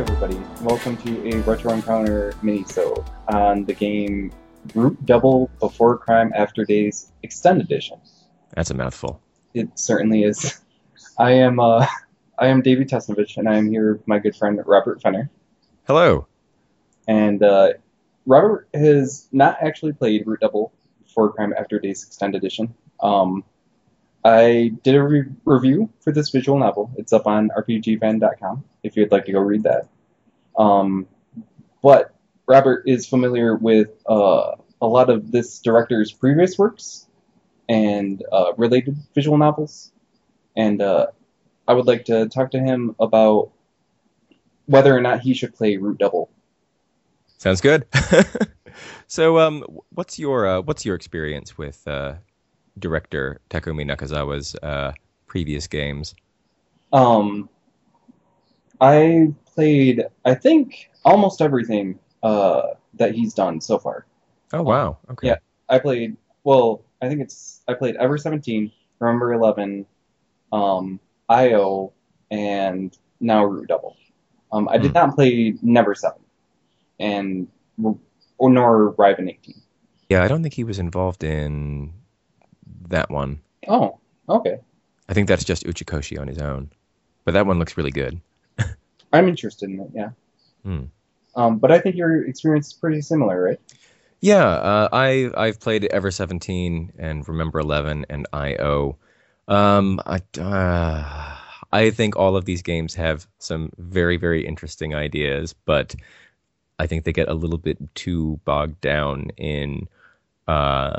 Everybody, welcome to a Retro Encounter mini-so on the game Root Double Before Crime After Days Extended Edition. That's a mouthful. It certainly is. I am uh, I am Davey Tesnovich, and I am here with my good friend Robert Fenner. Hello. And uh, Robert has not actually played Root Double Before Crime After Days Extended Edition. Um, I did a re- review for this visual novel. It's up on RPGFan.com if you'd like to go read that. Um, but Robert is familiar with uh, a lot of this director's previous works and uh, related visual novels. And uh, I would like to talk to him about whether or not he should play Root Double. Sounds good. so, um, what's your uh, what's your experience with uh, director Takumi Nakazawa's uh, previous games? Um, I played, I think, almost everything uh, that he's done so far. Oh wow! Okay. Yeah. I played, well, I think it's, I played Ever 17, Remember 11, um, IO, and now Root Double. Um, I did Hmm. not play Never 7, and, or nor Riven 18. Yeah, I don't think he was involved in that one. Oh, okay. I think that's just Uchikoshi on his own. But that one looks really good. I'm interested in it, yeah. Hmm. Um, but I think your experience is pretty similar, right? Yeah, uh, I I've played Ever Seventeen and Remember Eleven and IO. Um, I uh, I think all of these games have some very very interesting ideas, but I think they get a little bit too bogged down in uh,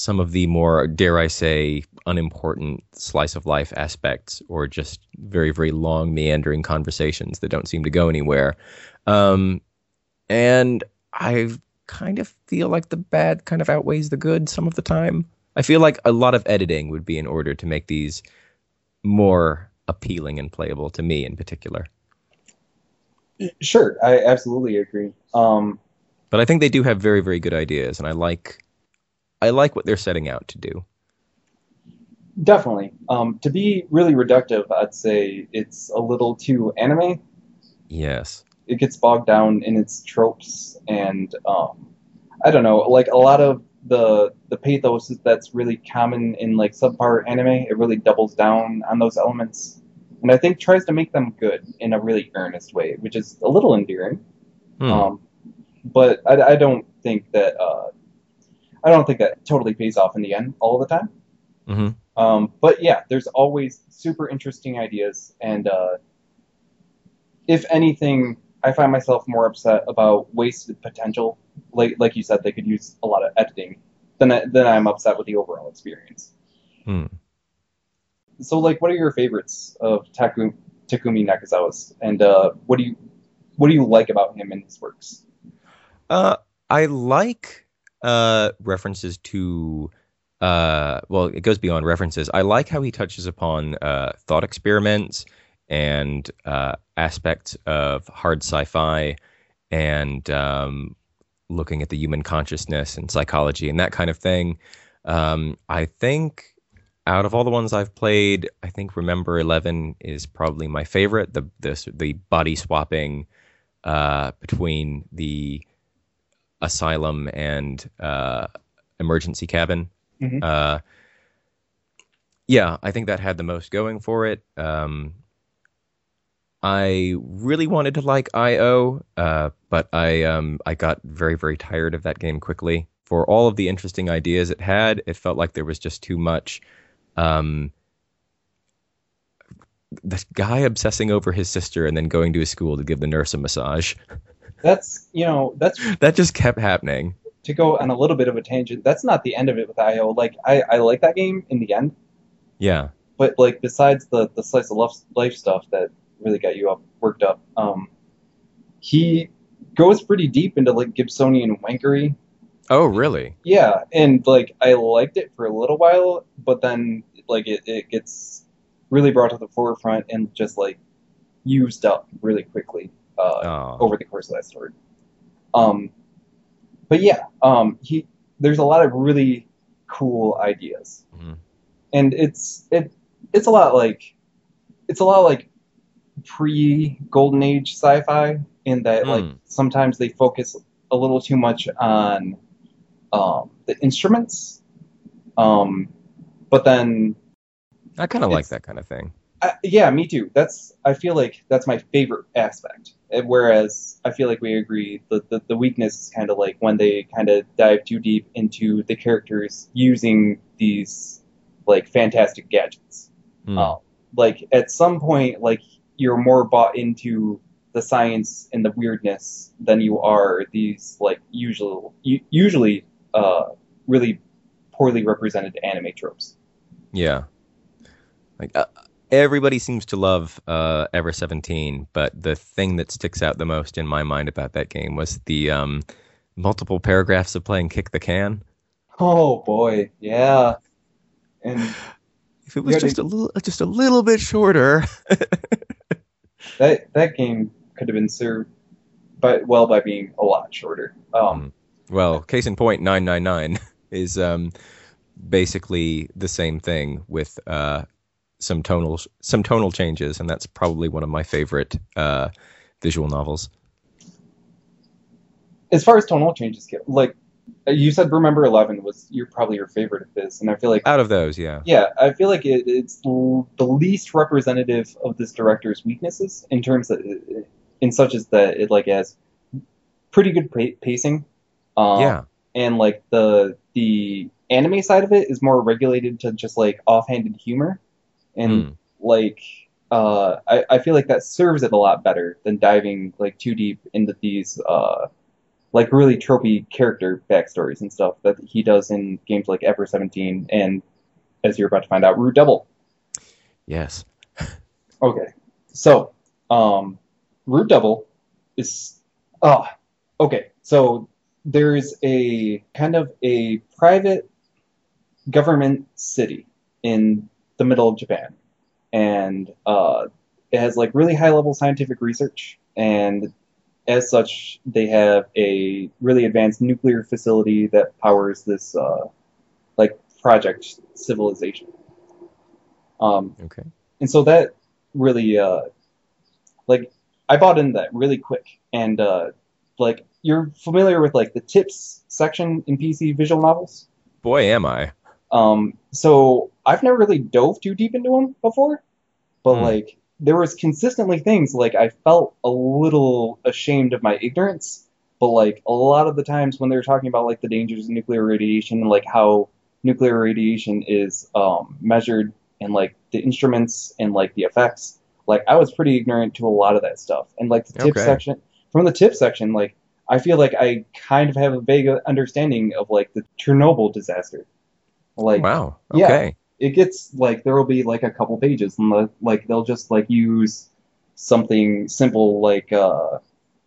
some of the more dare I say unimportant slice of life aspects, or just very very long meandering conversations that don't seem to go anywhere. Um, and I kind of feel like the bad kind of outweighs the good some of the time. I feel like a lot of editing would be in order to make these more appealing and playable to me in particular. Sure, I absolutely agree. Um, But I think they do have very very good ideas and I like I like what they're setting out to do. Definitely. Um, to be really reductive, I'd say it's a little too anime. Yes. It gets bogged down in its tropes, and um, I don't know, like a lot of the the pathos that's really common in like subpar anime. It really doubles down on those elements, and I think tries to make them good in a really earnest way, which is a little endearing. Hmm. Um, but I, I don't think that uh, I don't think that totally pays off in the end all the time. Mhm. Um, but yeah, there's always super interesting ideas, and uh, if anything, I find myself more upset about wasted potential. Like like you said, they could use a lot of editing. Then I, then I'm upset with the overall experience. Hmm. So like, what are your favorites of Taku, Takumi Nakazawa's, and uh, what do you what do you like about him and his works? Uh, I like uh, references to. Uh, well, it goes beyond references. I like how he touches upon uh, thought experiments and uh, aspects of hard sci-fi and um, looking at the human consciousness and psychology and that kind of thing. Um, I think out of all the ones I've played, I think Remember Eleven is probably my favorite. The the the body swapping uh, between the asylum and uh, emergency cabin. Mhm. Uh, yeah, I think that had the most going for it. Um, I really wanted to like IO, uh, but I um, I got very very tired of that game quickly. For all of the interesting ideas it had, it felt like there was just too much. Um, this guy obsessing over his sister and then going to his school to give the nurse a massage. That's you know that's That just kept happening. to go on a little bit of a tangent. That's not the end of it with IO. Like I, I like that game in the end, Yeah. but like besides the the slice of life, life stuff that really got you up worked up, um, he goes pretty deep into like Gibsonian wankery. Oh, really? Yeah, and like I liked it for a little while, but then like it, it gets really brought to the forefront and just like used up really quickly uh, Oh. over the course of that story. Um, but yeah, um, he there's a lot of really cool ideas, Mhm. and it's it it's a lot like it's a lot like pre Golden Age sci-fi in that like Hmm. sometimes they focus a little too much on um, the instruments. Um, but then I kind of like that kind of thing. Uh, yeah, me too. That's I feel like that's my favorite aspect. Uh, Whereas I feel like we agree the the, the weakness is kind of like when they kind of dive too deep into the characters using these like fantastic gadgets. Um, like at some point, like you're more bought into the science and the weirdness than you are these like usual usually uh really poorly represented anime tropes. Yeah. Like uh, everybody seems to love uh, Ever 17, but the thing that sticks out the most in my mind about that game was the um, multiple paragraphs of playing Kick the Can. Oh boy, yeah. And If it was just a little just a little bit shorter. that that game could have been served by well by being a lot shorter. Um, Well, case in point 999 is um, basically the same thing with uh, some tonal some tonal changes and that's probably one of my favorite uh, visual novels. as far as tonal changes go, like uh, you said, Remember Eleven was your probably your favorite of this, and I feel like Out of those, yeah. yeah, I feel like it, it's l- the least representative of this director's weaknesses in terms of in such as that it like has pretty good pa- pacing. Um, Yeah. and like the the anime side of it is more regulated to just like offhanded humor, and Hmm. like uh, I, I feel like that serves it a lot better than diving like too deep into these uh, like really tropey character backstories and stuff that he does in games like Ever 17 and as you're about to find out, Root Double. Yes. Okay, so um, Root Double is oh okay. So there's a kind of a private government city in the middle of Japan, and uh, it has like really high level scientific research, and as such, they have a really advanced nuclear facility that powers this uh, like project civilization. Um, Okay. and so that really uh like I bought into that really quick and uh like you're familiar with like the tips section in PC visual novels Boy, am I. um so I've never really dove too deep into them before but Hmm. like there was consistently things like I felt a little ashamed of my ignorance but like a lot of the times when they were talking about like the dangers of nuclear radiation and like how nuclear radiation is um, measured and like the instruments and like the effects like i was pretty ignorant to a lot of that stuff and like the tip Okay. section from the tip section like i feel like i kind of have a vague understanding of like the chernobyl disaster like wow. yeah. Okay. it gets like there will be like a couple pages and the, like they'll just like use something simple like uh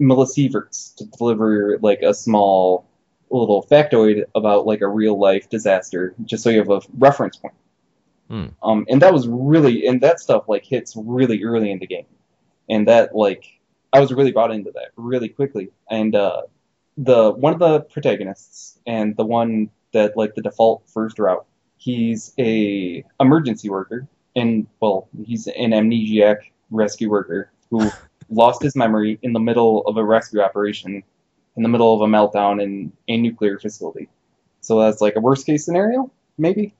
millisieverts to deliver like a small little factoid about like a real life disaster just so you have a reference point Hmm. um and that was really and that stuff like hits really early in the game and that like i was really brought into that really quickly and uh the one of the protagonists and the one that like the default first route he's a emergency worker and well he's an amnesiac rescue worker who lost his memory in the middle of a rescue operation in the middle of a meltdown in a nuclear facility so that's like a worst case scenario maybe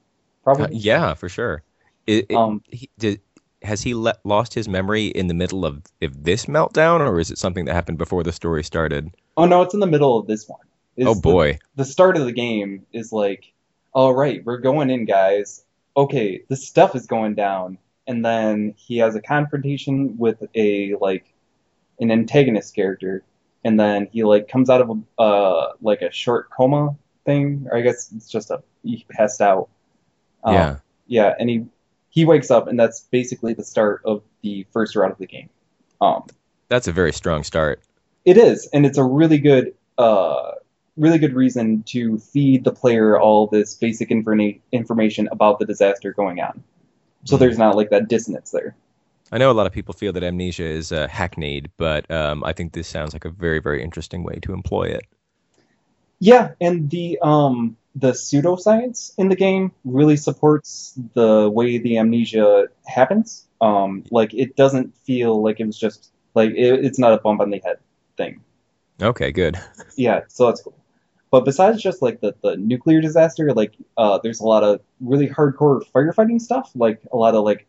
Uh, probably yeah, for sure. It, it- um he, did, has he le- lost his memory in the middle of, of this meltdown, or is it something that happened before the story started? oh no it's in the middle of this one oh boy. the start of the game is like, all right, we're going in, guys. Okay, this stuff is going down, and then he has a confrontation with a like an antagonist character, and then he like comes out of a uh, like a short coma thing, or I guess it's just a he passed out. Um, yeah. yeah, and he he wakes up, and that's basically the start of the first round of the game. Um, That's a very strong start. it is, and it's a really good, uh, really good reason to feed the player all this basic informa- information about the disaster going on. So there's not like that dissonance there. I know a lot of people feel that amnesia is uh, hackneyed, but um, I think this sounds like a very, very interesting way to employ it. Yeah, and the um, the pseudoscience in the game really supports the way the amnesia happens. Um, like it doesn't feel like it was just like it, it's not a bump on the head thing. Okay, good. Yeah, so that's cool. But besides just like the, the nuclear disaster, like uh, there's a lot of really hardcore firefighting stuff, like a lot of like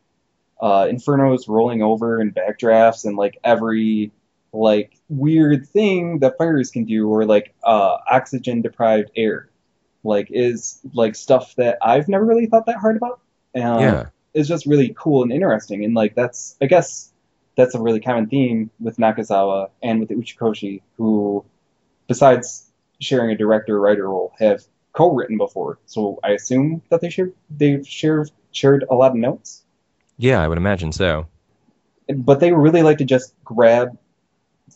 uh, infernos rolling over and backdrafts and like every like weird thing that fires can do or like uh, oxygen deprived air like is like stuff that I've never really thought that hard about. Um, Yeah. It's just really cool and interesting and like that's I guess that's a really common theme with Nakazawa and with the Uchikoshi who besides sharing a director or writer role have co-written before. So I assume that they share they've shared shared a lot of notes Yeah, I would imagine so. but they really like to just grab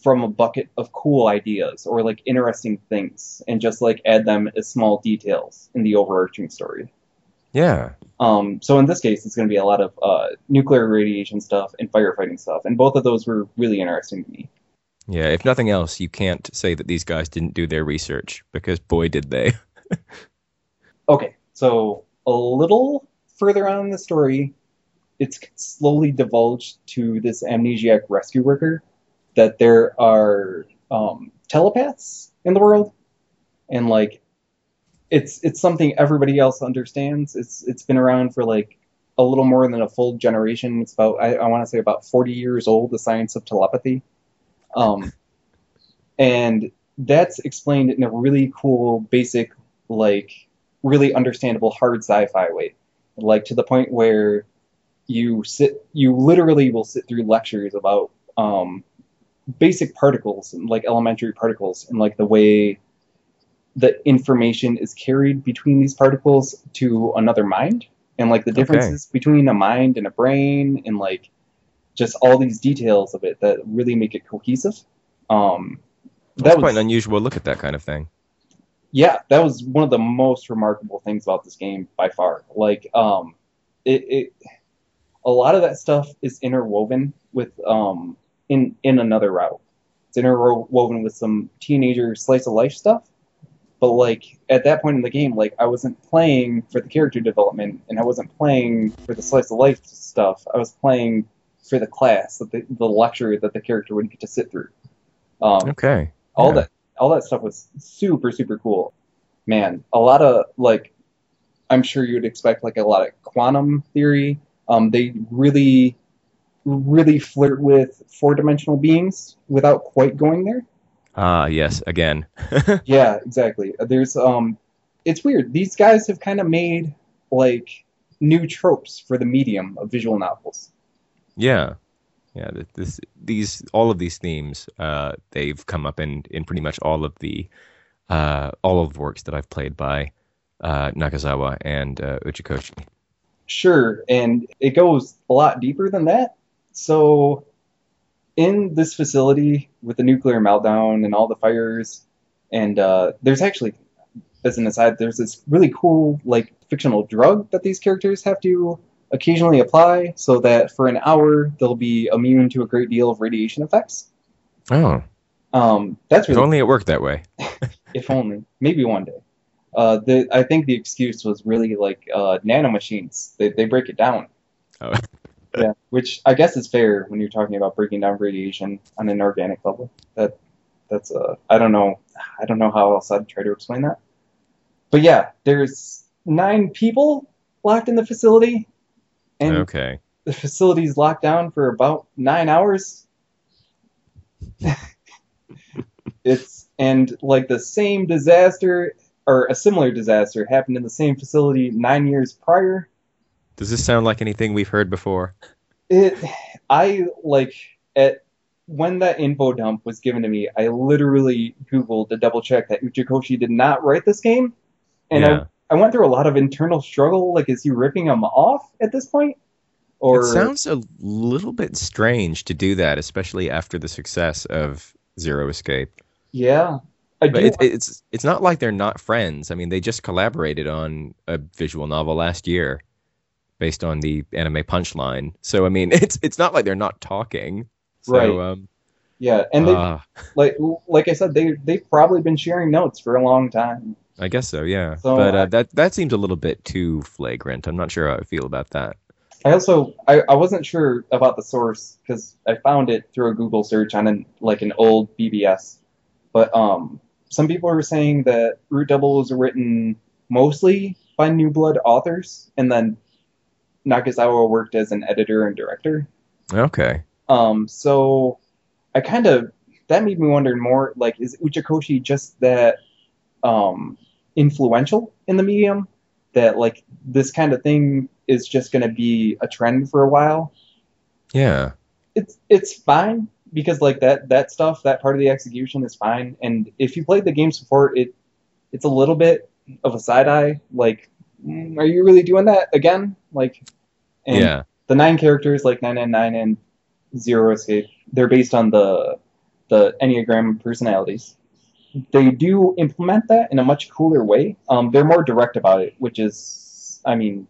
from a bucket of cool ideas or like interesting things and just like add them as small details in the overarching story. Yeah. Um, so in this case, it's going to be a lot of uh, nuclear radiation stuff and firefighting stuff, and both of those were really interesting to me. Yeah, if nothing else, you can't say that these guys didn't do their research because boy did they. Okay, so a little further on in the story, it's slowly divulged to this amnesiac rescue worker that there are um, telepaths in the world, and like it's it's something everybody else understands. It's it's been around for like a little more than a full generation. It's about I, I want to say about forty years old. The science of telepathy, um, and that's explained in a really cool, basic, like really understandable hard sci-fi way like to the point where you sit you literally will sit through lectures about um, basic particles and like elementary particles and like the way the information is carried between these particles to another mind and like the Okay. differences between a mind and a brain and like just all these details of it that really make it cohesive um That's that quite an unusual look at that kind of thing. yeah, that was one of the most remarkable things about this game by far. Like, um, it, it a lot of that stuff is interwoven with um in in another route. It's interwoven with some teenager slice of life stuff. But like at that point in the game, like I wasn't playing for the character development, and I wasn't playing for the slice of life stuff. I was playing for the class, that the, the lecture that the character would get to sit through. Um, Okay. all Yeah. that all that stuff was super super cool man a lot of like i'm sure you'd expect like a lot of quantum theory um, they really really flirt with four dimensional beings without quite going there Ah, yes, again. yeah exactly there's um it's weird these guys have kind of made like new tropes for the medium of visual novels Yeah, yeah. This, these, all of these themes, uh, they've come up in in pretty much all of the, uh, all of the works that I've played by uh, Nakazawa and uh, Uchikoshi. Sure, and it goes a lot deeper than that. So, in this facility with the nuclear meltdown and all the fires, and uh, there's actually, as an aside, there's this really cool like fictional drug that these characters have to occasionally apply, so that for an hour they'll be immune to a great deal of radiation effects. Oh, Um, that's if really only it worked that way. if only maybe one day. Uh, the I think the excuse was really like uh, nanomachines. They they break it down. Oh. yeah, which I guess is fair when you're talking about breaking down radiation on an organic level. That that's uh I don't know I don't know how else I'd try to explain that. But yeah, there's nine people locked in the facility, and Okay. the facility's locked down for about nine hours. it's and like the same disaster or a similar disaster happened in the same facility nine years prior. Does this sound like anything we've heard before? It I like at when that info dump was given to me, I literally Googled to double check that Uchikoshi did not write this game. And yeah. I, I went through a lot of internal struggle, like is he ripping him off at this point? Or It sounds a little bit strange to do that, especially after the success of Zero Escape. yeah. I But do it, it's it's not like they're not friends. I mean, they just collaborated on a visual novel last year, based on the anime Punchline. So I mean, it's it's not like they're not talking. So, Right. Um, yeah, and they ah, like like I said, they they've probably been sharing notes for a long time. I guess so, yeah. So but uh, I- that that seems a little bit too flagrant. I'm not sure how I feel about that. I also I, I wasn't sure about the source because I found it through a Google search on an like an old BBS, but um some people were saying that Root Double was written mostly by New Blood authors, and then Nakazawa worked as an editor and director. Okay. Um, so I kind of that made me wonder more like is Uchikoshi just that um, influential in the medium that like this kind of thing is just going to be a trend for a while? Yeah. It's it's fine because like that that stuff that part of the execution is fine and if you played the games before it it's a little bit of a side eye like mm, are you really doing that again like and yeah. the nine characters like 999 and Zero Escape, they're based on the the Enneagram personalities. They do implement that in a much cooler way. Um, they're more direct about it, which is, I mean,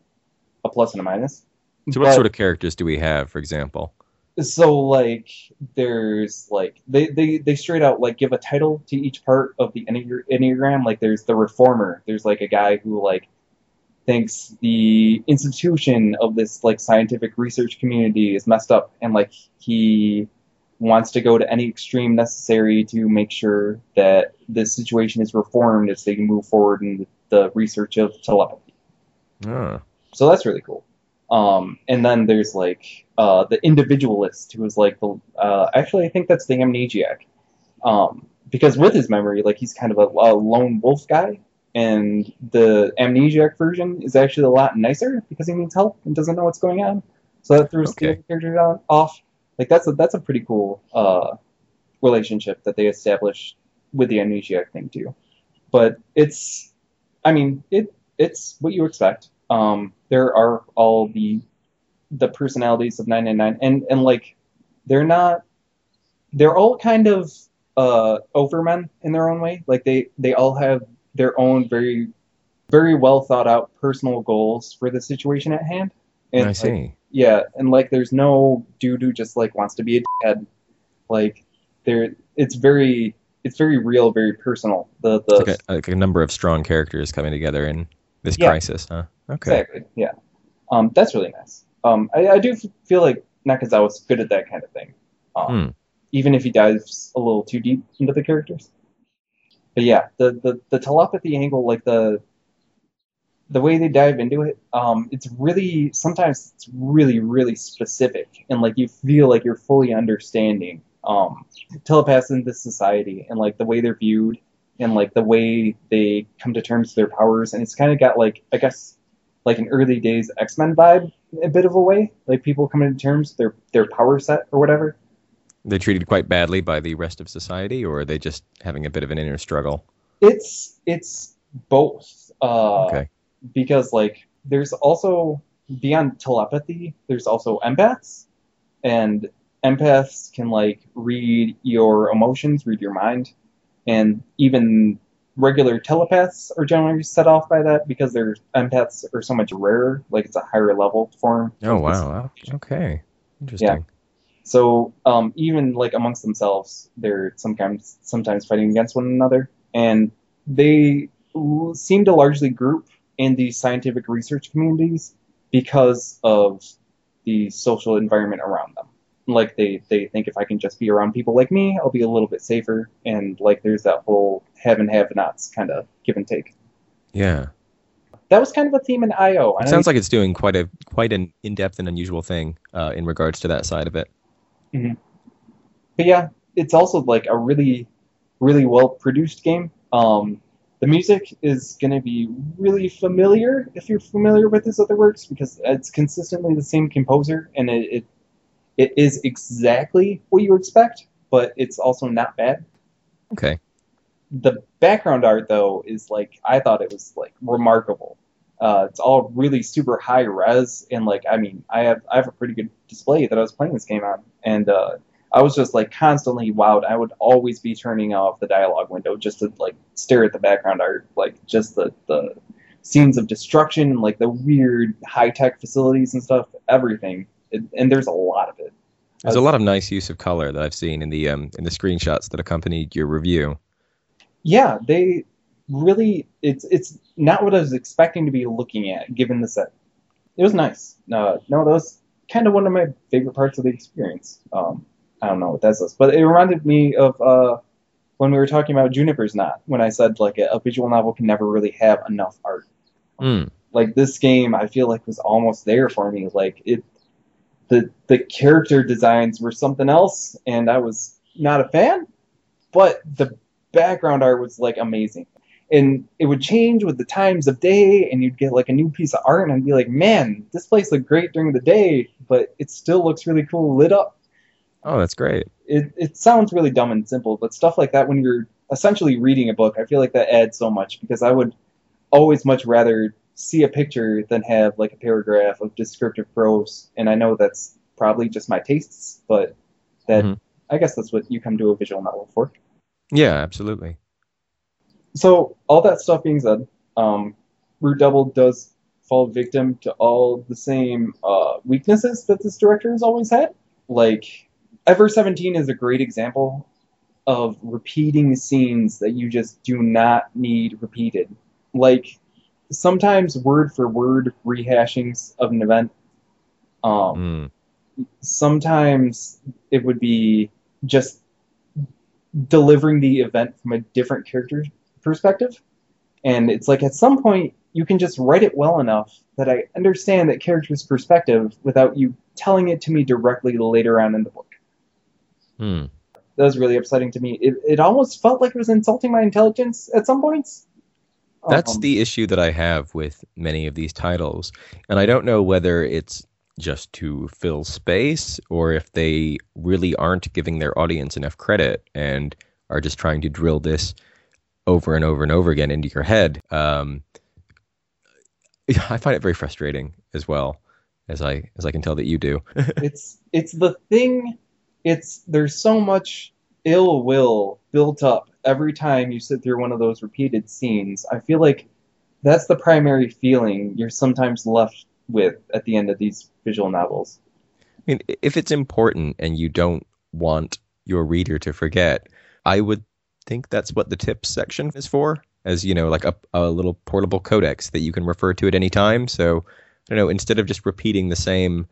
a plus and a minus. So what But- sort of characters do we have, for example? so like there's like they, they they straight out like give a title to each part of the Enne- enneagram like there's the reformer there's like a guy who like thinks the institution of this like scientific research community is messed up and like he wants to go to any extreme necessary to make sure that the situation is reformed as they can move forward in the research of telepathy Oh. so that's really cool. Um, and then there's like uh, the individualist who is like the uh, actually I think that's the amnesiac, um, because with his memory like he's kind of a, a lone wolf guy, and the amnesiac version is actually a lot nicer because he needs help and doesn't know what's going on, so that throws the Okay. other characters off. Like that's a that's a pretty cool uh, relationship that they established with the amnesiac thing too. But it's, I mean, it it's what you expect. Um, there are all the the personalities of 999, and and like they're not, they're all kind of uh overmen in their own way. Like they they all have their own very very well thought out personal goals for the situation at hand. And I like, see. Yeah, and like there's no dude who just like wants to be a head. Like there, it's very it's very real, very personal. The the It's like a, like a number of strong characters coming together in this Yeah. crisis, huh? Okay. exactly yeah. Um, that's really nice. Um, I, I do feel like Nakazawa's good at that kind of thing. Um, Hmm. even if he dives a little too deep into the characters. But yeah, the the, the telepathy angle, like the the way they dive into it, um, it's really sometimes it's really really specific, and like you feel like you're fully understanding um, telepaths in this society and like the way they're viewed and like the way they come to terms with their powers, and it's kind of got like I guess like an early days X Men vibe, a bit of a way, like people coming to terms with their their power set or whatever. They're treated quite badly by the rest of society, or are they just having a bit of an inner struggle? It's it's both. Uh, Okay. Because like there's also beyond telepathy, there's also empaths, and empaths can like read your emotions, read your mind, and even regular telepaths are generally set off by that because their empaths are so much rarer. Like it's a higher level form. Oh wow. Okay. Interesting. Yeah. So um, even like amongst themselves, they're sometimes sometimes fighting against one another, and they seem to largely group in these scientific research communities because of the social environment around them. Like they they think if I can just be around people like me, I'll be a little bit safer, and like there's that whole have and have nots kind of give and take. Yeah. That was kind of a theme in IO. It sounds like it's doing quite a quite an in-depth and unusual thing uh, in regards to that side of it. but yeah, it's also like a really, really well produced game. Um, the music is going to be really familiar if you're familiar with his other works because it's consistently the same composer and it, it it is exactly what you expect, but it's also not bad. Okay. The background art though is like I thought it was like remarkable. Uh, it's all really super high res and like I mean I have I have a pretty good display that I was playing this game on and uh, I was just like constantly wowed. I would always be turning off the dialogue window just to like stare at the background art, like just the the scenes of destruction, like the weird high tech facilities and stuff, everything. It, and there's a lot of it. There's a lot of nice use of color that I've seen in the um, in the screenshots that accompanied your review. Yeah, they really it's it's not what I was expecting to be looking at given the set. It was nice. Uh, no, that was kind of one of my favorite parts of the experience. Um, I don't know what that says, but it reminded me of uh, when we were talking about Juniper's Knot when I said like a, visual novel can never really have enough art. Mm. Like this game, I feel like was almost there for me. Like it, the the character designs were something else, and I was not a fan, but the background art was like amazing. And it would change with the times of day, and you'd get like a new piece of art, and I'd be like, man, this place looked great during the day, but it still looks really cool lit up. Oh, that's great. It, it sounds really dumb and simple, but stuff like that when you're essentially reading a book, I feel like that adds so much because I would always much rather see a picture than have like a paragraph of descriptive prose. And I know that's probably just my tastes, but that Mhm. I guess that's what you come to a visual novel for. Yeah, absolutely. So all that stuff being said, um, Root Double does fall victim to all the same uh, weaknesses that this director has always had. Like Ever 17 is a great example of repeating scenes that you just do not need repeated. Like sometimes word for word rehashings of an event. Um, Mm. sometimes it would be just delivering the event from a different character perspective. And it's like at some point you can just write it well enough that I understand that character's perspective without you telling it to me directly later on in the book. Mm. That was really upsetting to me. It, it almost felt like it was insulting my intelligence at some points. That's Um, the issue that I have with many of these titles. And I don't know whether it's just to fill space or if they really aren't giving their audience enough credit and are just trying to drill this over and over and over again into your head. Um, I find it very frustrating as well as I as I can tell that you do. it's it's the thing it's there's so much ill will built up every time you sit through one of those repeated scenes i feel like that's the primary feeling you're sometimes left with at the end of these visual novels I mean, if it's important and you don't want your reader to forget, I would think that's what the tips section is for, as you know, like a, a little portable codex that you can refer to at any time. So, I don't know, instead of just repeating the same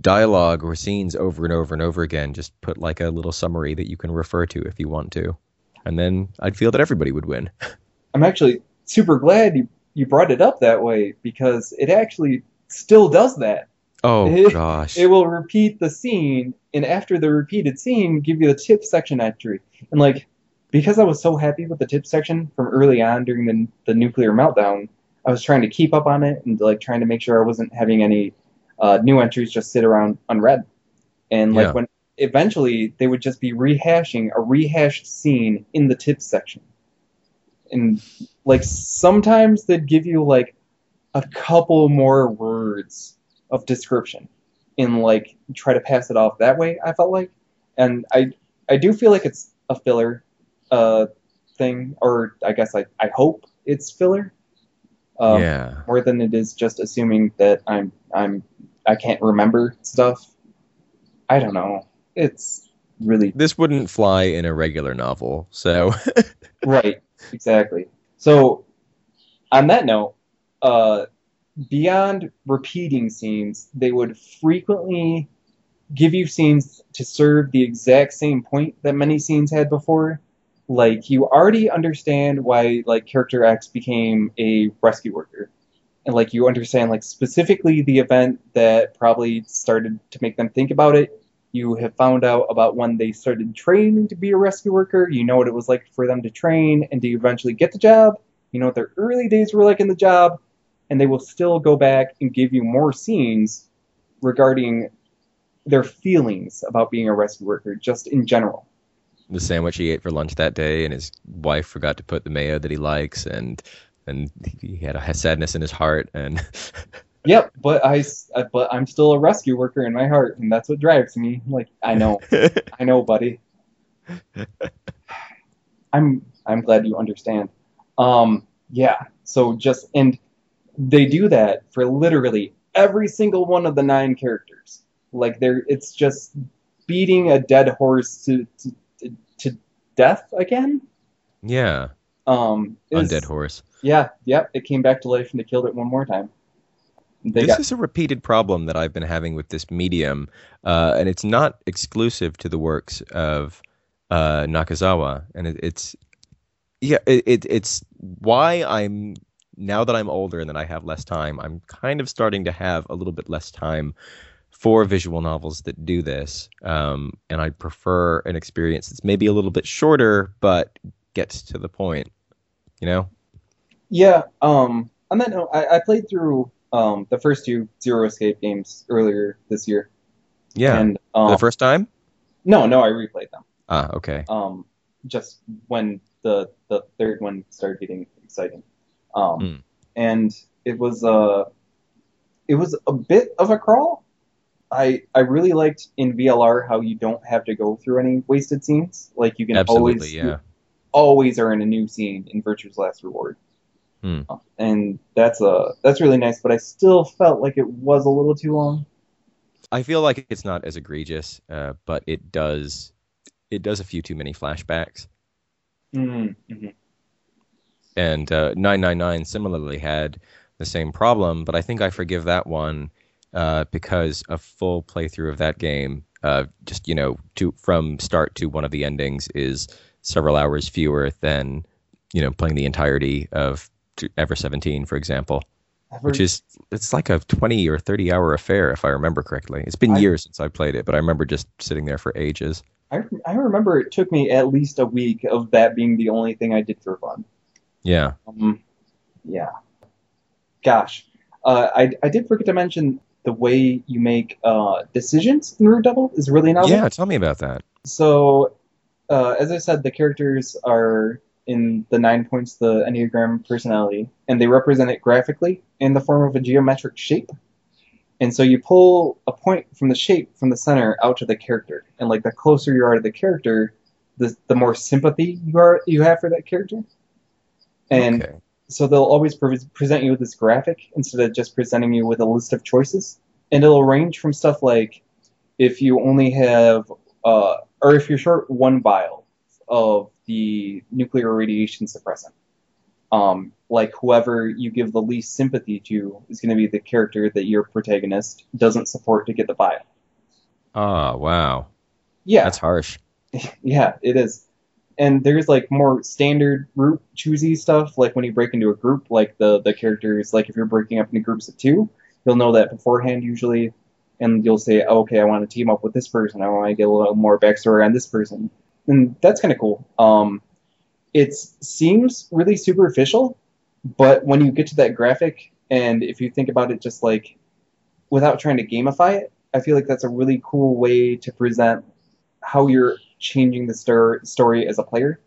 dialogue or scenes over and over and over again, just put like a little summary that you can refer to if you want to. And then I'd feel that everybody would win. i'm actually super glad you, you brought it up that way because it actually still does that Oh, It- gosh. it will repeat the scene and after the repeated scene give you the tip section entry and like because i was so happy with the tip section from early on during the, the nuclear meltdown i was trying to keep up on it and like trying to make sure i wasn't having any uh, new entries just sit around unread and like Yeah. when eventually they would just be rehashing a rehashed scene in the tips section and like sometimes they'd give you like a couple more words of description and like try to pass it off that way i felt like and i i do feel like it's a filler uh thing or i guess i i hope it's filler um, yeah. more than it is just assuming that i'm i'm i can't remember stuff. I don't know. It's really This wouldn't fly in a regular novel. So, right exactly. So on that note uh beyond repeating scenes they would frequently give you scenes to serve the exact same point that many scenes had before. Like you already understand why like character x became a rescue worker and like you understand like specifically the event that probably started to make them think about it you have found out about when they started training to be a rescue worker. You know what it was like for them to train and to eventually get the job? You know what their early days were like in the job and they will still go back and give you more scenes regarding their feelings about being a rescue worker just in general. The sandwich he ate for lunch that day, and his wife forgot to put the mayo that he likes, and and he had a sadness in his heart, and Yep, but I, but I'm still a rescue worker in my heart, and that's what drives me. Like I know, I know, buddy. I'm I'm glad you understand. Um, yeah. So just and they do that for literally every single one of the nine characters. Like they're it's just beating a dead horse to to, to, death again. yeah, Um, Undead horse. Yeah, yep. It came back to life and they killed it one more time. They this got is a repeated problem that I've been having with this medium, uh, and it's not exclusive to the works of uh, Nakazawa. And it, it's yeah, it, it, it's why I'm now that I'm older and that I have less time. I'm kind of starting to have a little bit less time for visual novels that do this, um, and I prefer an experience that's maybe a little bit shorter but gets to the point. You know? Yeah, um, on that note, I, I played through um, the first two Zero Escape games earlier this year. Yeah. And um, the first time? no, no, I replayed them. Ah, okay. Um, just when the the third one started getting exciting. Um, Mm. and it was uh, it was a bit of a crawl. I I really liked in VLR how you don't have to go through any wasted scenes. Like you can Absolutely, always yeah. always are in a new scene in Virtue's Last Reward. Hmm. And that's a that's really nice, but I still felt like it was a little too long. I feel like it's not as egregious, uh, but it does it does a few too many flashbacks. Mm-hmm. And uh, 999 similarly had the same problem, but I think I forgive that one uh, because a full playthrough of that game, uh, just you know, to from start to one of the endings, is several hours fewer than you know playing the entirety of Ever 17, for example, which is it's like a 20 or 30 hour affair if I remember correctly. It's been I- years since I played it, but I remember just sitting there for ages. I, I remember it took me at least a week of that being the only thing I did for fun. Yeah. Um, yeah. Gosh, uh, I I did forget to mention the way you make uh, decisions in Root Double is really novel. Yeah, tell me about that. So, uh, as I said, the characters are in the nine points, the Enneagram personality, and they represent it graphically in the form of a geometric shape. And so you pull a point from the shape from the center out to the character, and like the closer you are to the character, the the more sympathy you are you have for that character. And okay. so they'll always pre- present you with this graphic instead of just presenting you with a list of choices. And it'll range from stuff like if you only have, uh, or if you're short one vial of the nuclear radiation suppressant, um, like whoever you give the least sympathy to is going to be the character that your protagonist doesn't support to get the vial. Ah, wow. Yeah, That's harsh. Yeah, it is. And there's like more standard route choosy stuff, like when you break into a group, like the the characters, like if you're breaking up into groups of two, you'll know that beforehand usually, and you'll say, oh, okay, I want to team up with this person. I want to get a little more backstory on this person, and that's kind of cool. Um, it seems really superficial, but when you get to that graphic, and if you think about it just like without trying to gamify it, I feel like that's a really cool way to present how you're changing the stor- story as a player.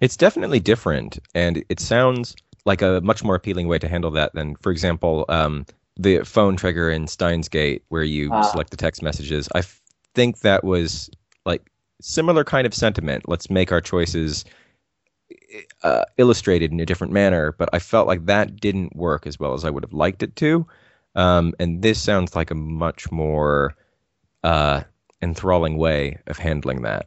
It's definitely different, and it sounds like a much more appealing way to handle that than, for example, um, the phone trigger in Steins Gate, where you Ah. select the text messages. I f- think that was similar kind of sentiment. Let's make our choices uh, illustrated in a different manner, but I felt like that didn't work as well as I would have liked it to. Um, and this sounds like a much more uh, enthralling way of handling that.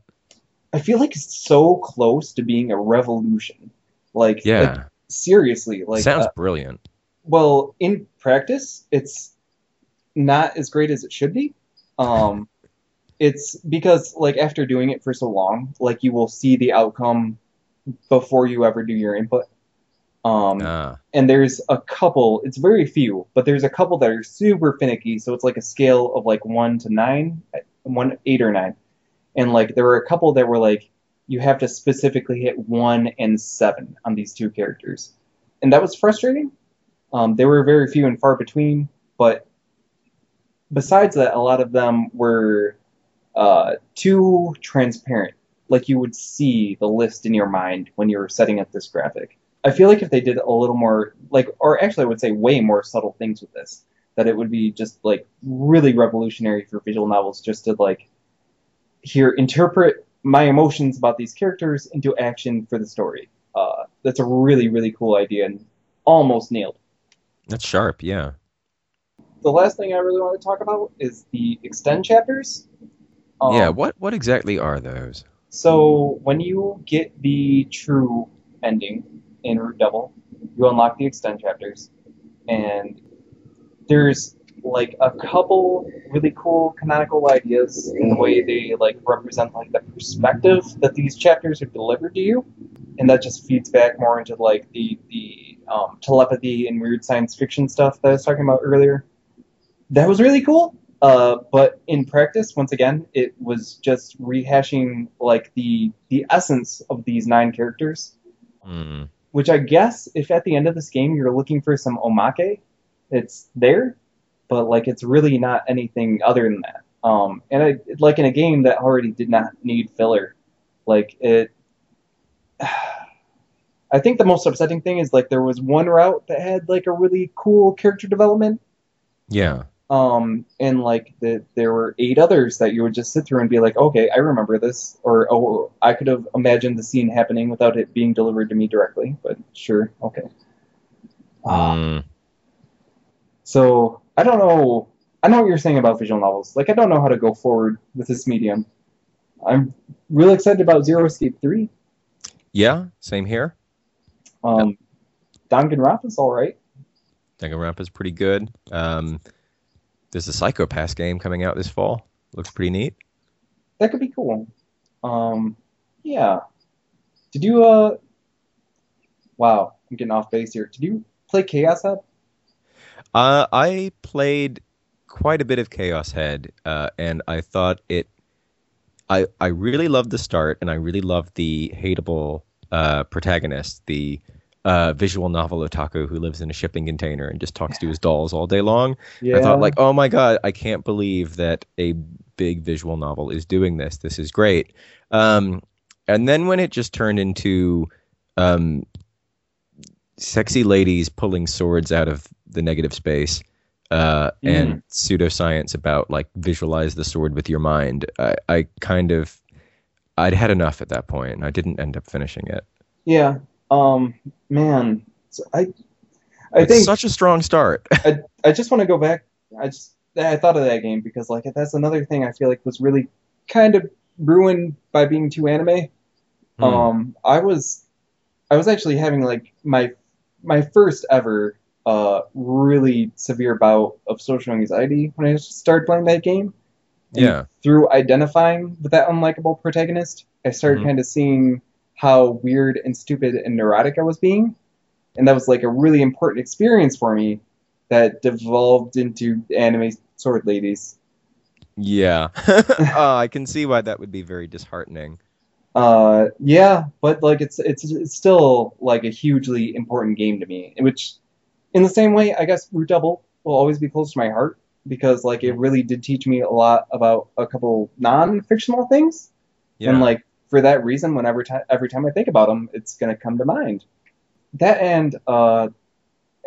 I feel like it's so close to being a revolution. Like, Yeah, like, seriously, like sounds uh, brilliant. well, in practice, it's not as great as it should be. Um, it's because like after doing it for so long, like you will see the outcome before you ever do your input. Um, Ah. and there's a couple it's very few but there's a couple that are super finicky so it's like a scale of like one to nine one eight or nine and like there were a couple that were like you have to specifically hit one and seven on these two characters and that was frustrating um, they were very few and far between but besides that a lot of them were uh, too transparent like you would see the list in your mind when you were setting up this graphic I feel like if they did a little more, like, or actually, I would say way more subtle things with this, that it would be just like really revolutionary for visual novels, just to like here interpret my emotions about these characters into action for the story. Uh, that's a really really cool idea and almost nailed. That's sharp, yeah. The last thing I really want to talk about is the extend chapters. Um, yeah, what what exactly are those? So when you get the true ending in Root Double, you unlock the extend chapters, and there's like a couple really cool canonical ideas in the way they like represent like the perspective that these chapters are delivered to you, and that just feeds back more into like the the um, telepathy and weird science fiction stuff that I was talking about earlier. That was really cool. Uh, but in practice, once again, it was just rehashing like the the essence of these nine characters. Mm. Which I guess, if at the end of this game you're looking for some omake, it's there, but like it's really not anything other than that. Um, and I, like in a game that already did not need filler, like it. I think the most upsetting thing is like there was one route that had like a really cool character development, Yeah. Um, and like the, there were eight others that you would just sit through and be like, okay, I remember this, or oh, I could have imagined the scene happening without it being delivered to me directly. But sure, okay. Uh, Mm. so I don't know. I know what you're saying about visual novels. Like I don't know how to go forward with this medium. I'm really excited about Zero Escape Three. Yeah. Same here. Um, Danganronpa's all right. Danganronpa is pretty good. Um, there's a Psycho-Pass game coming out this fall. Looks pretty neat. That could be cool. Um, yeah. Did you uh? Wow, I'm getting off base here. Did you play Chaos Head? Uh, I played quite a bit of Chaos Head, uh, and I thought it. I I really loved the start, and I really loved the hateable uh, protagonist, the uh, visual novel otaku who lives in a shipping container and just talks to his dolls all day long. Yeah. I thought like, oh my god, I can't believe that a big visual novel is doing this. This is great. Um, and then when it just turned into um, sexy ladies pulling swords out of the negative space uh, and pseudoscience about like visualize the sword with your mind, I, I kind of I'd had enough at that point, and I didn't end up finishing it. Yeah. Um. Man. So I. I it's think such a strong start. I, I just want to go back. I just I thought of that game because like that's another thing I feel like was really kind of ruined by being too anime. Hmm. Um, I was I was actually having like my my first ever uh really severe bout of social anxiety when I started playing that game. And Yeah. Through identifying with that unlikable protagonist, I started Mhm. kind of seeing how weird and stupid and neurotic I was being, and that was like a really important experience for me that devolved into anime sword ladies. Yeah, uh, I can see why that would be very disheartening. Uh, yeah, but like it's it's it's still like a hugely important game to me. Which, in the same way, I guess Root Double will always be close to my heart because like it really did teach me a lot about a couple non-fictional things, Yeah, and like for that reason, whenever ti every time I think about them, it's gonna come to mind. That and uh,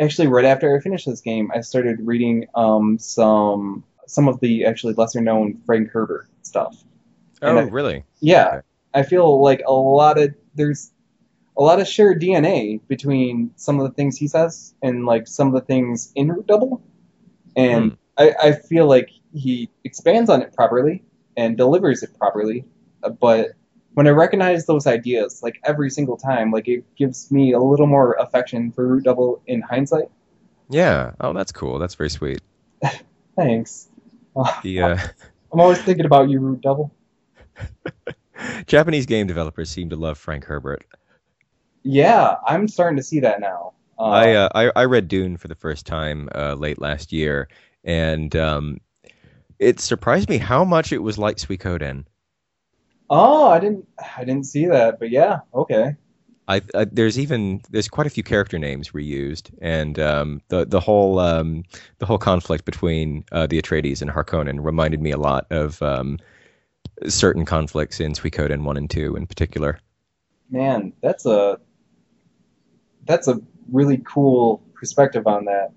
actually, right after I finished this game, I started reading um some some of the actually lesser known Frank Herbert stuff. oh, I- really? Yeah, Okay. I feel like a lot of there's a lot of shared DNA between some of the things he says and like some of the things in Root Double, and Hmm. I, I feel like he expands on it properly and delivers it properly. uh, But when I recognize those ideas, like every single time, like it gives me a little more affection for Root Double in hindsight. Yeah. Oh, that's cool. That's very sweet. Thanks. The uh, I'm always thinking about you, Root Double. Japanese game developers seem to love Frank Herbert. Yeah, I'm starting to see that now. Uh, I, uh, I I read Dune for the first time uh, late last year, and um, it surprised me how much it was like Suikoden. Oh, I didn't I didn't see that, but yeah, okay. I, I there's even there's quite a few character names reused, and um, the the whole um, the whole conflict between uh, the Atreides and Harkonnen reminded me a lot of um, certain conflicts in Suikoden one and two in particular. Man, that's a that's a really cool perspective on that.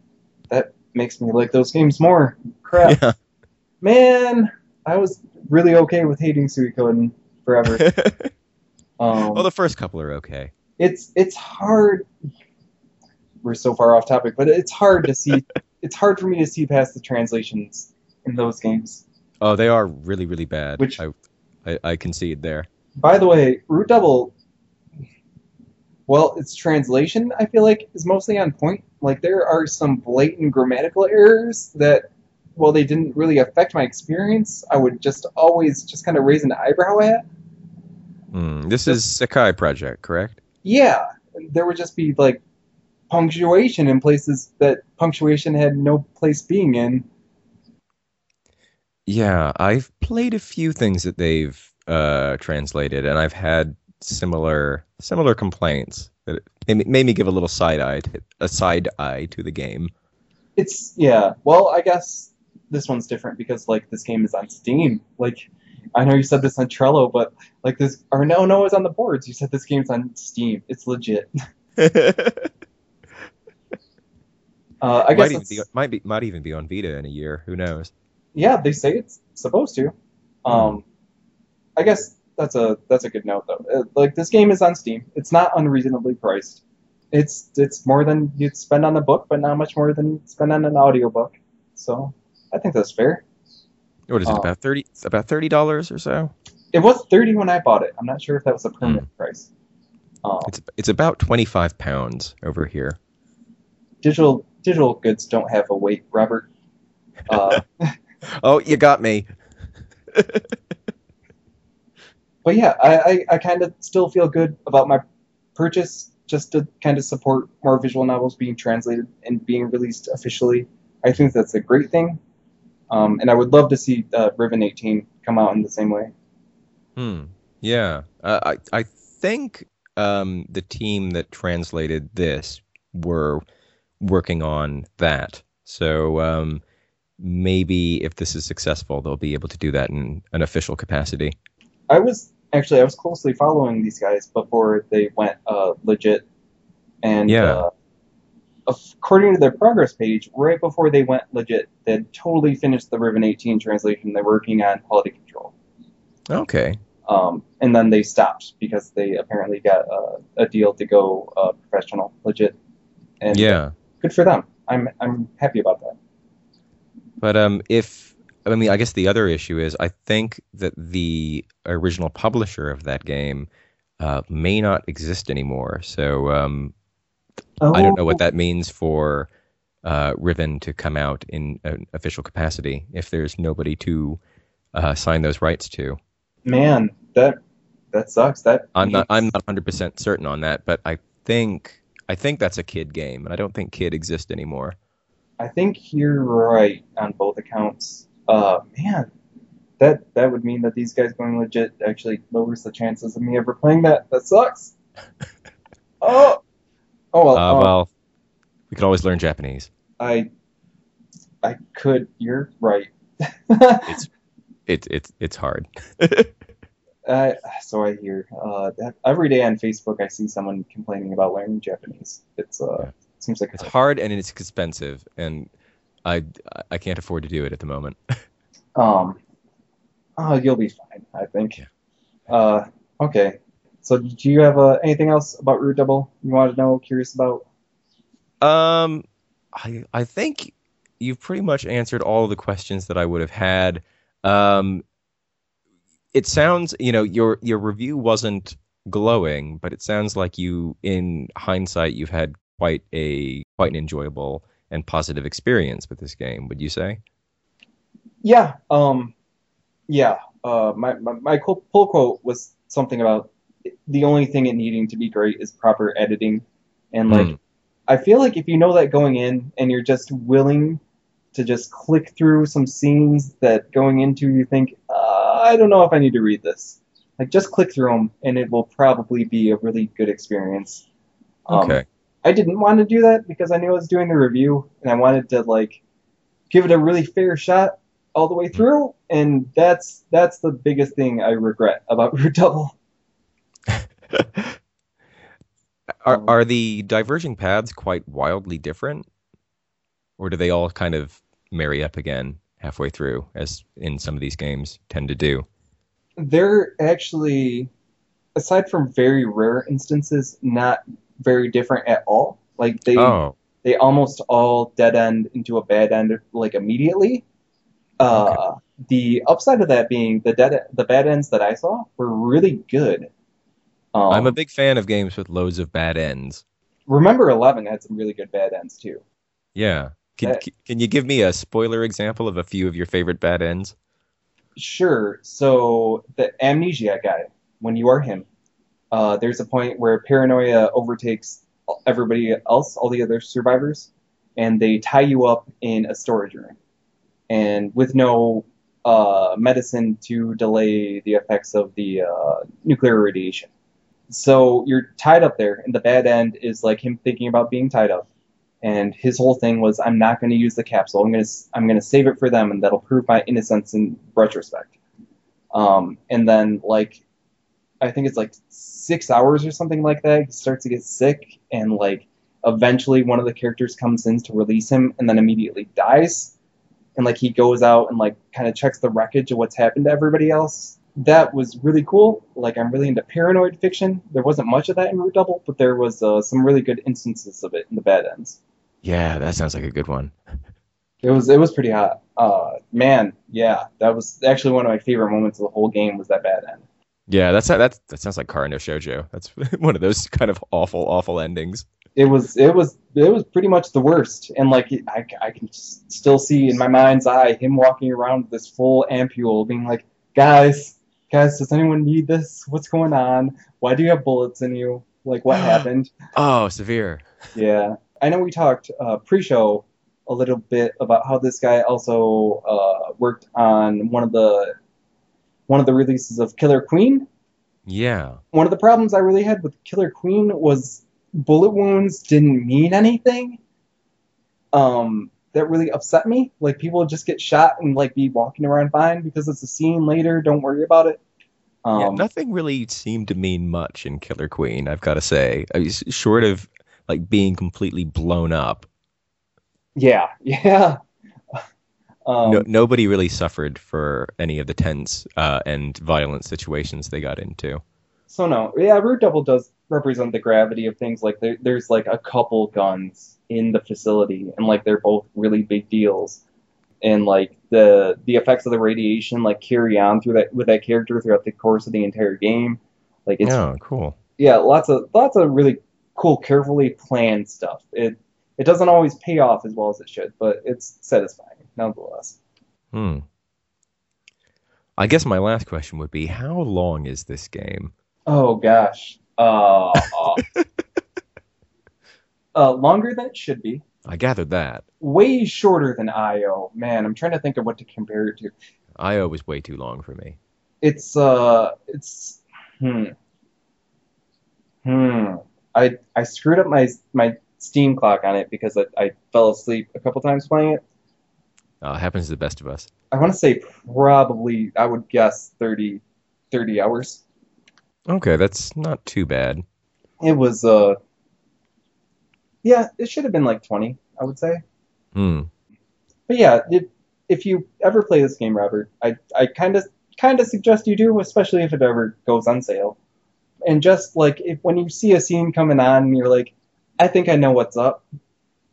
That makes me like those games more. Crap. Yeah. Man, I was really okay with hating Suikoden forever. Um, well, the first couple are okay. it's it's hard. We're so far off topic, but it's hard to see. it's hard for me to see past the translations in those games. Oh, they are really really bad. Which- I, I I concede there. By the way, Root Double. well, its translation I feel like is mostly on point. Like there are some blatant grammatical errors that, while they didn't really affect my experience, I would just always just kind of raise an eyebrow at. Hmm, this is Sekai Project, correct? Yeah, there would just be like punctuation in places that punctuation had no place being in. Yeah, I've played a few things that they've uh, translated, and I've had similar similar complaints that it made, made me give a little side eye to, a side eye to the game. It's yeah. Well, I guess this one's different because like this game is on Steam. Like I know you said this on Trello, but like this or no, no, it's on the boards. You said this game's on Steam. It's legit. Uh, I guess might even, be, might be might even be on Vita in a year. Who knows? yeah, they say it's supposed to. Um, I guess that's a that's a good note though. Uh, like this game is on Steam. It's not unreasonably priced. It's it's more than you'd spend on a book, but not much more than you'd spend on an audiobook. So I think that's fair. What is it? Oh. About thirty about thirty dollars or so? It was thirty when I bought it. I'm not sure if that was a permanent price. Um, It's it's about twenty five pounds over here. digital digital goods don't have a weight, Robert. Uh, Oh, you got me. but yeah, I, I, I kind of still feel good about my purchase just to kind of support more visual novels being translated and being released officially. I think that's a great thing. Um, and I would love to see uh, Riven 18 come out in the same way. Hmm. Yeah. Uh, I I think um, the team that translated this were working on that. So um, maybe if this is successful, they'll be able to do that in an official capacity. I was actually I was closely following these guys before they went uh, legit, and Yeah. uh, according to their progress page, right before they went legit, they had totally finished the Riven 18 translation. They're working on quality control. Okay. Um, and then they stopped because they apparently got a, a deal to go uh, professional, legit. And Yeah. good for them. I'm I'm happy about that. But um, if I mean, I guess the other issue is I think that the original publisher of that game uh, may not exist anymore. So um, I don't know what that means for uh, Riven to come out in an official capacity if there's nobody to uh, sign those rights to. Man, that that sucks. That I'm not I'm not 100 percent certain on that, but I think I think that's a kid game, and I don't think kid exists anymore. I think you're right on both accounts. Uh, man, that that would mean that these guys going legit actually lowers the chances of me ever playing that. That sucks. oh, oh well. Uh, um, well, we could always learn Japanese. I I could. You're right. It's it's it's it's hard. Uh, so I hear uh, every day on Facebook I see someone complaining about learning Japanese. It's uh, Yeah. seems like It's hard and it's expensive, and I I can't afford to do it at the moment. um, oh, you'll be fine, I think. Yeah. Uh, okay. So do you have uh, anything else about Root Double you want to know? Curious about? Um, I I think you've pretty much answered all of the questions that I would have had. Um, it sounds, you know, your your review wasn't glowing, but it sounds like you, in hindsight, you've had quite a quite an enjoyable and positive experience with this game. Would you say? Yeah. Um, yeah. Uh, my my, my pull quote was something about the only thing it needing to be great is proper editing, and like. Hmm. I feel like if you know that going in and you're just willing to just click through some scenes that going into you think, uh, I don't know if I need to read this. Like just click through them and it will probably be a really good experience. Um, Okay. I didn't want to do that because I knew I was doing the review and I wanted to like give it a really fair shot all the way through and that's that's the biggest thing I regret about Root Double. Are Um, are the diverging paths quite wildly different, or do they all kind of marry up again halfway through, as in some of these games tend to do? they're actually, aside from very rare instances, not very different at all. Like they Oh, they almost all dead end into a bad end like immediately. Uh, The upside of that being the dead the bad ends that I saw were really good. Um, I'm a big fan of games with loads of bad ends. Remember Eleven had some really good bad ends too. Yeah. Can, That- can you give me a spoiler example of a few of your favorite bad ends? Sure. So the amnesia guy, when you are him, uh, there's a point where paranoia overtakes everybody else, all the other survivors, and they tie you up in a storage room, and with no uh, medicine to delay the effects of the uh, nuclear radiation. So you're tied up there, and the bad end is like him thinking about being tied up. And his whole thing was, I'm not going to use the capsule. I'm going to, I'm going to save it for them, and that'll prove my innocence in retrospect. Um, and then like, I think it's like six hours or something like that. He starts to get sick, and like, eventually one of the characters comes in to release him, and then immediately dies. And like, he goes out and like, kind of checks the wreckage of what's happened to everybody else. That was really cool. Like, I'm really into paranoid fiction. There wasn't much of that in Root Double, but there was uh, some really good instances of it in the bad ends. Yeah, that sounds like a good one. It was it was pretty hot. Uh, man, yeah, that was actually one of my favorite moments of the whole game was that bad end. Yeah, that's that's that sounds like Kara no Shoujo. That's one of those kind of awful, awful endings. It was it was it was pretty much the worst, and like I, I can still see in my mind's eye him walking around with this full ampule, being like, guys, guys, does anyone need this? What's going on? Why do you have bullets in you? Like what happened? Oh, severe. Yeah, I know we talked uh, pre-show a little bit about how this guy also uh, worked on one of the one of the releases of Killer Queen. Yeah. One of the problems I really had with Killer Queen was bullet wounds didn't mean anything. Um, that really upset me. Like people just get shot and like be walking around fine because it's a scene later. Don't worry about it. Um, yeah, nothing really seemed to mean much in Killer Queen. I've got to say, I was short of like being completely blown up. yeah, yeah. Um, no, nobody really suffered for any of the tense uh, and violent situations they got into. So no, yeah, Root Double does represent the gravity of things. Like there, there's like a couple guns in the facility, and like they're both really big deals. And like the the effects of the radiation like carry on through that with that character throughout the course of the entire game. Like it's Oh, cool. yeah, lots of lots of really cool, carefully planned stuff. It it doesn't always pay off as well as it should, but it's satisfying nonetheless. Hmm. I guess my last question would be, how long is this game? Oh gosh, uh, uh, longer than it should be. I gathered that way shorter than IO. Man, I'm trying to think of what to compare it to. IO was way too long for me. It's uh, it's hmm, hmm. I I screwed up my my Steam clock on it because I, I fell asleep a couple times playing it. Uh, happens to the best of us. I want to say probably I would guess 30, 30 hours. Okay, that's not too bad. It was uh, yeah, it should have been like 20, I would say. Hmm. But yeah, it, if you ever play this game, Robert, I I kind of kind of suggest you do, especially if it ever goes on sale. And just like if when you see a scene coming on, and you're like, I think I know what's up.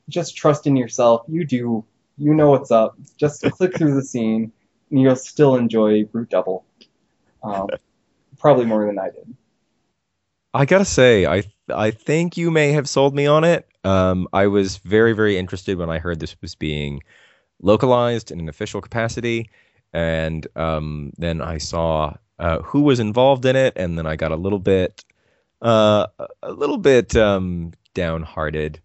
Just trust in yourself. You do. You know what's up. Just click through the scene, and you'll still enjoy Root Double. Um, probably more than I did. I gotta say, I I think you may have sold me on it. Um, I was very very interested when I heard this was being localized in an official capacity, and um, then I saw uh, who was involved in it, and then I got a little bit, uh, a little bit um, downhearted.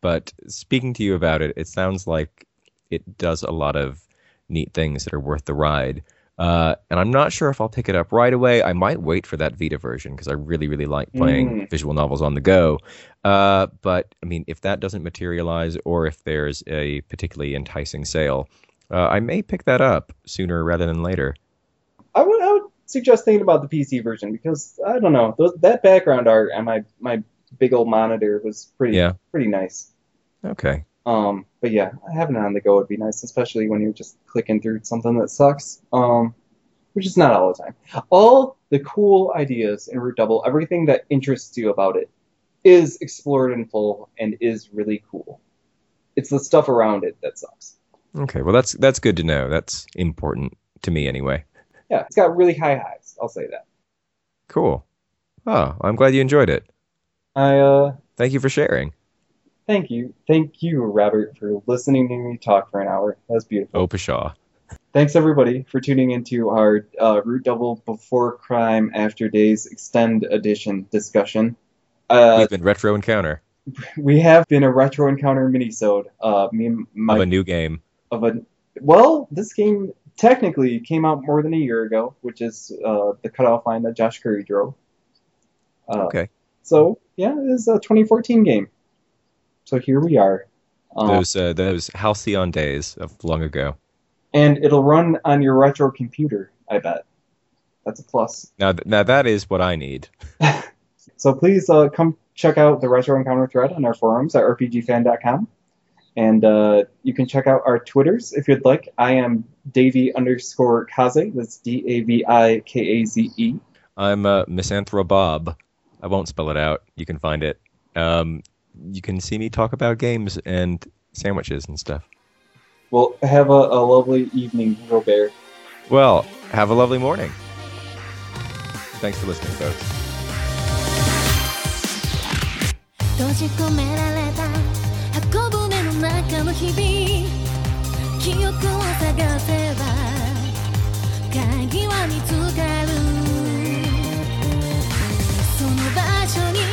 But speaking to you about it, it sounds like it does a lot of neat things that are worth the ride. Uh, and I'm not sure if I'll pick it up right away. I might wait for that Vita version because I really, really like playing Mm. visual novels on the go. Uh, but I mean, if that doesn't materialize, or if there's a particularly enticing sale, uh, I may pick that up sooner rather than later. I would, I would suggest thinking about the PC version because I don't know those, that background art on my my big old monitor was pretty Yeah. pretty nice. Okay. Um, but yeah, having it on the go would be nice, especially when you're just clicking through something that sucks. Um, which is not all the time. All the cool ideas in Root Double, everything that interests you about it, is explored in full and is really cool. It's the stuff around it that sucks. Okay. Well, that's that's good to know. That's important to me anyway. Yeah, it's got really high highs. I'll say that. Cool. Oh, I'm glad you enjoyed it. I uh, Thank you for sharing. Thank you, thank you, Robert, for listening to me talk for an hour. That's beautiful. Oh, pshaw. Thanks everybody for tuning into our uh, Root Double Before Crime After Days Extend Edition discussion. Uh, We've been Retro Encounter we have been a retro encounter minisode. Uh, me and my of a new game. of a well, this game technically came out more than a year ago, which is uh, the cutoff line that Josh Curry drove. Uh, Okay. So yeah, it is a 2014 game. So here we are. Um, Those uh, those halcyon days of long ago. and it'll run on your retro computer. I bet. That's a plus. Now, th- now that is what I need. So please uh, come check out the Retro Encounter thread on our forums at rpgfan.com. And uh, you can check out our Twitters if you'd like. I am Davi underscore Kaze. That's D A V I K A Z E. I'm uh, Misanthro Bob. I won't spell it out. You can find it. Um, you can see me talk about games and sandwiches and stuff. Well, have a, a lovely evening, Robert. Well, have a lovely morning. Thanks for listening, folks. 閉じ込められた箱舟の中の日々記憶を探せば鍵は見つかるその場所に